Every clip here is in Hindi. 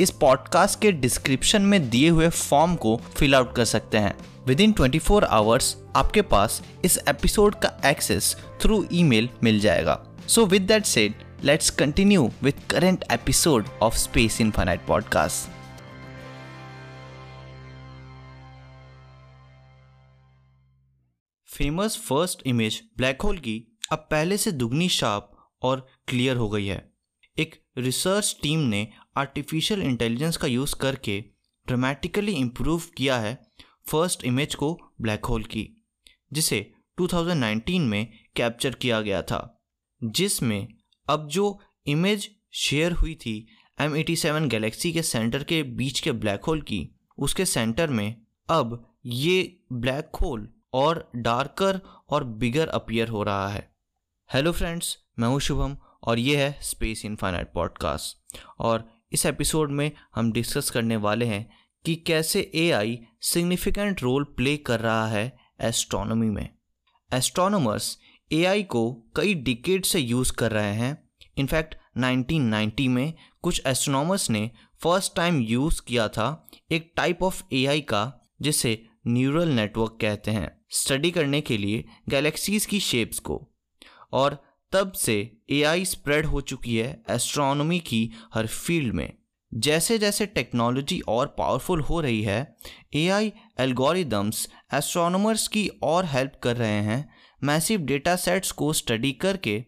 इस पॉडकास्ट के डिस्क्रिप्शन में दिए हुए फॉर्म को फिल आउट कर सकते हैं। Within twenty four hours आपके पास इस एपिसोड का एक्सेस थ्रू ईमेल मिल जाएगा। So with that let's continue with current episode of space infinite podcast famous first image black hole की अब पहले से दुगनी शार्प और क्लियर हो गई है। एक रिसर्च टीम ने आर्टिफिशियल इंटेलिजेंस का यूज़ करके ड्रामेटिकली इम्प्रूव किया है फ़र्स्ट इमेज को ब्लैक होल की, जिसे 2019 में कैप्चर किया गया था, जिसमें अब जो इमेज शेयर हुई थी एम एटी सेवन गैलेक्सी के सेंटर के बीच के ब्लैक होल की, उसके सेंटर में अब ये ब्लैक होल और डार्कर और बिगर अपियर हो रहा है। हेलो फ्रेंड्स मैं हूँ शुभम और ये है स्पेस इनफाइनाइट पॉडकास्ट और इस एपिसोड में हम डिस्कस करने वाले हैं कि कैसे एआई सिग्निफिकेंट रोल प्ले कर रहा है एस्ट्रोनॉमी में। एस्ट्रोनॉमर्स एआई को कई डिकेड से यूज़ कर रहे हैं। इनफैक्ट 1990 में कुछ एस्ट्रोनॉमर्स ने फ़र्स्ट टाइम यूज़ किया था एक टाइप ऑफ़ एआई का, जिसे न्यूरल नेटवर्क कहते हैं स्टडी करने के लिए गैलेक्सीज की शेप्स को। और तब से एआई स्प्रेड हो चुकी है एस्ट्रोनॉमी की हर फ़ील्ड में। जैसे जैसे टेक्नोलॉजी और पावरफुल हो रही है एआई एल्गोरिदम्स एस्ट्रोनॉमर्स की और हेल्प कर रहे हैं। मैसिव डेटा सेट्स को स्टडी करके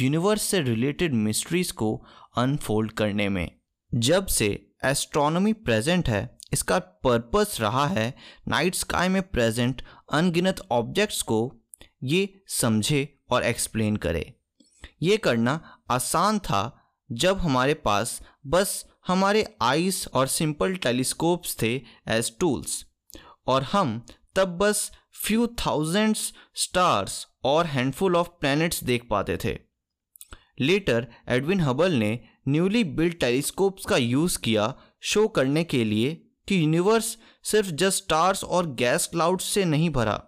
यूनिवर्स से रिलेटेड मिस्ट्रीज को अनफोल्ड करने में। जब से एस्ट्रोनॉमी प्रेजेंट है, इसका पर्पस रहा है नाइट स्काई में प्रेजेंट अनगिनत ऑब्जेक्ट्स को ये समझे और एक्सप्लेन करे। ये करना आसान था जब हमारे पास बस हमारे आइस और सिंपल टेलीस्कोप्स थे एज टूल्स और हम तब बस फ्यू थाउजेंड्स स्टार्स और हैंडफुल ऑफ़ प्लैनेट्स देख पाते थे। लेटर एडविन हबल ने न्यूली बिल्ड टेलीस्कोप्स का यूज़ किया शो करने के लिए कि यूनिवर्स सिर्फ़ जस्ट स्टार्स और गैस क्लाउड्स से नहीं भरा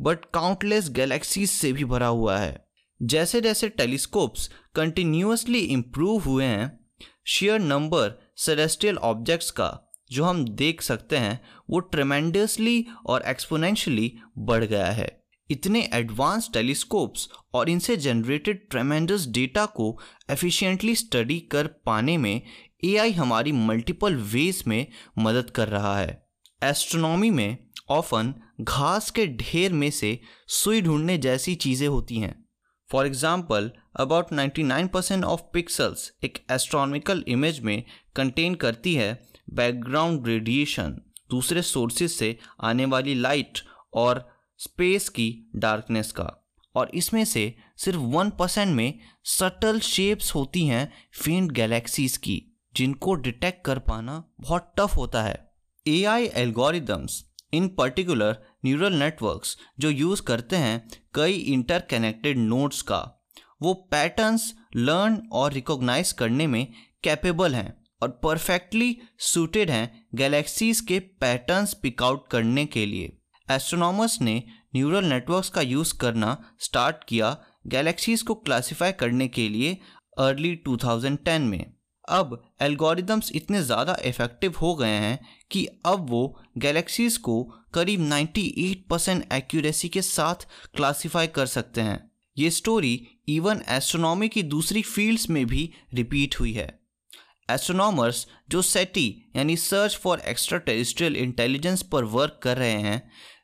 बट काउंटलेस गैलेक्सीज से भी भरा हुआ है। जैसे जैसे टेलीस्कोप्स कंटिन्यूसली इम्प्रूव हुए हैं शेयर नंबर सेलेस्टियल ऑब्जेक्ट्स का जो हम देख सकते हैं, वो ट्रेमेंडसली और एक्सपोनेंशियली बढ़ गया है। इतने एडवांस टेलीस्कोप्स और इनसे जनरेटेड ट्रेमेंडस डेटा को एफिशिएंटली स्टडी कर पाने में एआई हमारी मल्टीपल वेज में मदद कर रहा है। एस्ट्रोनॉमी में ऑफन घास के ढेर में से सुई ढूँढने जैसी चीज़ें होती हैं। For example about 99% of pixels एक एस्ट्रोनॉमिकल इमेज में कंटेन करती है बैकग्राउंड रेडिएशन दूसरे सोर्सेज से आने वाली लाइट और स्पेस की डार्कनेस का। और इसमें से सिर्फ़ वन परसेंट में सटल शेप्स होती हैं फेंट गैलेक्सीज की, जिनको डिटेक्ट कर पाना बहुत टफ होता है। ए I algorithms in particular neural networks जो यूज़ करते हैं कई इंटरकनेक्टेड नोड्स का, वो पैटर्न्स लर्न और रिकॉग्नाइज करने में कैपेबल हैं और परफेक्टली सूटेड हैं गैलेक्सीज के पैटर्न्स पिकआउट करने के लिए। एस्ट्रोनॉमर्स ने न्यूरल नेटवर्क्स का यूज़ करना स्टार्ट किया गैलेक्सीज को क्लासिफाई करने के लिए अर्ली 2010 में। अब एल्गोरिदम्स इतने ज़्यादा इफ़ेक्टिव हो गए हैं कि अब वो गैलेक्सीज को करीब 98 परसेंट एक्यूरेसी के साथ क्लासिफाई कर सकते हैं। ये स्टोरी इवन एस्ट्रोनॉमी की दूसरी फील्ड्स में भी रिपीट हुई है। एस्ट्रोनॉमर्स जो सेटी यानी search for extra terrestrial intelligence पर वर्क कर रहे हैं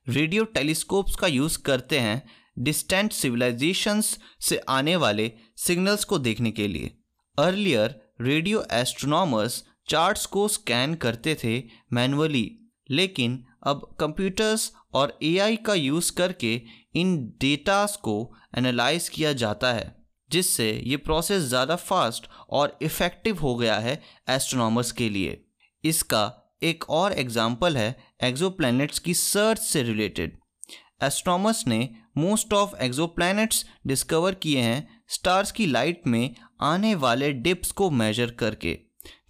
रेडियो टेलीस्कोप्स का यूज़ करते हैं डिस्टेंट सिविलाइजेशंस से आने वाले सिग्नल्स को देखने के लिए। अर्लियर रेडियो एस्ट्रोनॉमर्स चार्ट्स को स्कैन करते थे मैनुअली लेकिन अब कंप्यूटर्स और एआई का यूज़ करके इन डेटास को एनालाइज किया जाता है, जिससे ये प्रोसेस ज़्यादा फास्ट और इफ़ेक्टिव हो गया है एस्ट्रोनॉमर्स के लिए। इसका एक और एग्ज़ाम्पल है एक्सोप्लैनेट्स की सर्च से रिलेटेड। एस्ट्रोनॉमर्स ने मोस्ट ऑफ़ एक्सोप्लैनेट्स डिस्कवर किए हैं स्टार्स की लाइट में आने वाले डिप्स को मेजर करके,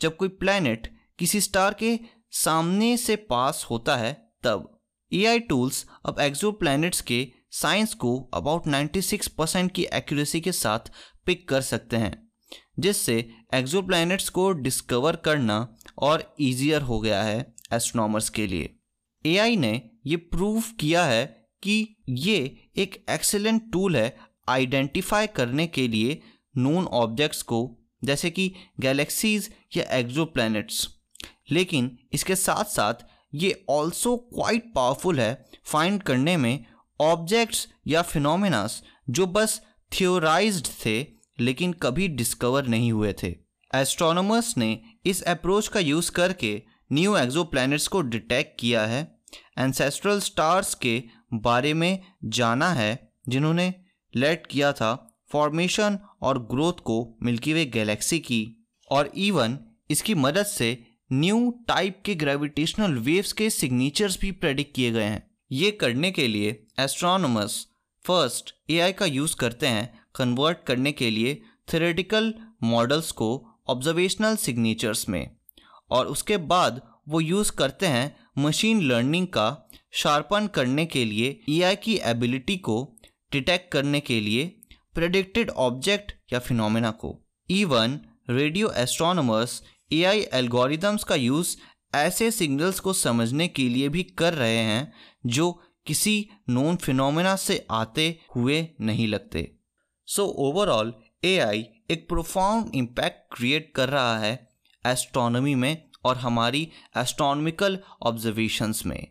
जब कोई प्लैनेट किसी स्टार के सामने से पास होता है, तब एआई टूल्स अब एक्जो के साइंस को अबाउट 96 परसेंट की एक्यूरेसी के साथ पिक कर सकते हैं, जिससे एक्जो को डिस्कवर करना और ईजियर हो गया है एस्ट्रोनॉमर्स के लिए। एआई ने ये प्रूव किया है कि ये एक एक्सेलेंट टूल है आइडेंटिफाई करने के लिए नोन ऑब्जेक्ट्स को, जैसे कि गैलेक्सीज या एक्जो लेकिन इसके साथ साथ ये ऑल्सो क्वाइट पावरफुल है फाइंड करने में ऑब्जेक्ट्स या फिनोमिनास जो बस थियोराइज्ड थे, लेकिन कभी डिस्कवर नहीं हुए थे. एस्ट्रोनॉमर्स ने इस अप्रोच का यूज़ करके न्यू एक्जो को डिटेक्ट किया है. एंसेस्ट्रल स्टार्स के बारे में जाना है, जिन्होंने लेट किया था फॉर्मेशन और ग्रोथ को मिल्की वे गैलेक्सी की और इवन इसकी मदद से न्यू टाइप के ग्रेविटेशनल वेव्स के सिग्नेचर्स भी प्रेडिक्ट किए गए हैं। ये करने के लिए एस्ट्रोनॉमर्स फ़र्स्ट एआई का यूज़ करते हैं कन्वर्ट करने के लिए थेरेटिकल मॉडल्स को ऑब्जर्वेशनल सिग्नेचर्स में। और उसके बाद वो यूज़ करते हैं मशीन लर्निंग का शार्पन करने के लिए एआई की एबिलिटी को डिटेक्ट करने के लिए प्रेडिक्टेड ऑब्जेक्ट या फिनोमेना को। Even radio astronomers AI algorithms का यूज़ ऐसे सिग्नल्स को समझने के लिए भी कर रहे हैं, जो किसी नोन फिनोमेना से आते हुए नहीं लगते। सो ओवरऑल एआई एक प्रोफाउंड इम्पैक्ट क्रिएट कर रहा है एस्ट्रोनॉमी में और हमारी एस्ट्रोनॉमिकल ऑब्जर्वेशंस में।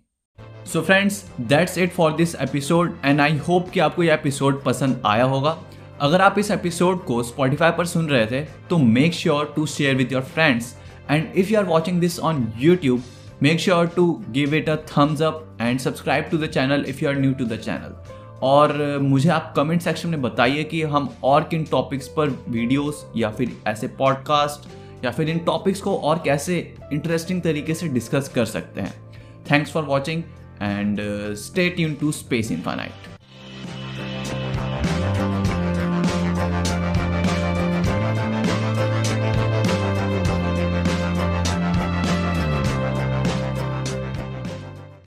So friends that's it for this episode and I hope कि आपको यह एपिसोड पसंद आया होगा। अगर आप इस एपिसोड को स्पॉटिफाई पर सुन रहे थे तो make sure to share with your friends and if you are watching this on YouTube make sure to give it a thumbs up and subscribe to the channel if you are new to the channel और मुझे आप कमेंट सेक्शन में बताइए कि हम और किन टॉपिक्स पर वीडियोस या फिर ऐसे पॉडकास्ट या फिर इन टॉपिक्स को और कैसे इंटरेस्टिंग तरीके से डिस्कस कर सकते हैं. Thanks for watching and stay tune to space infinite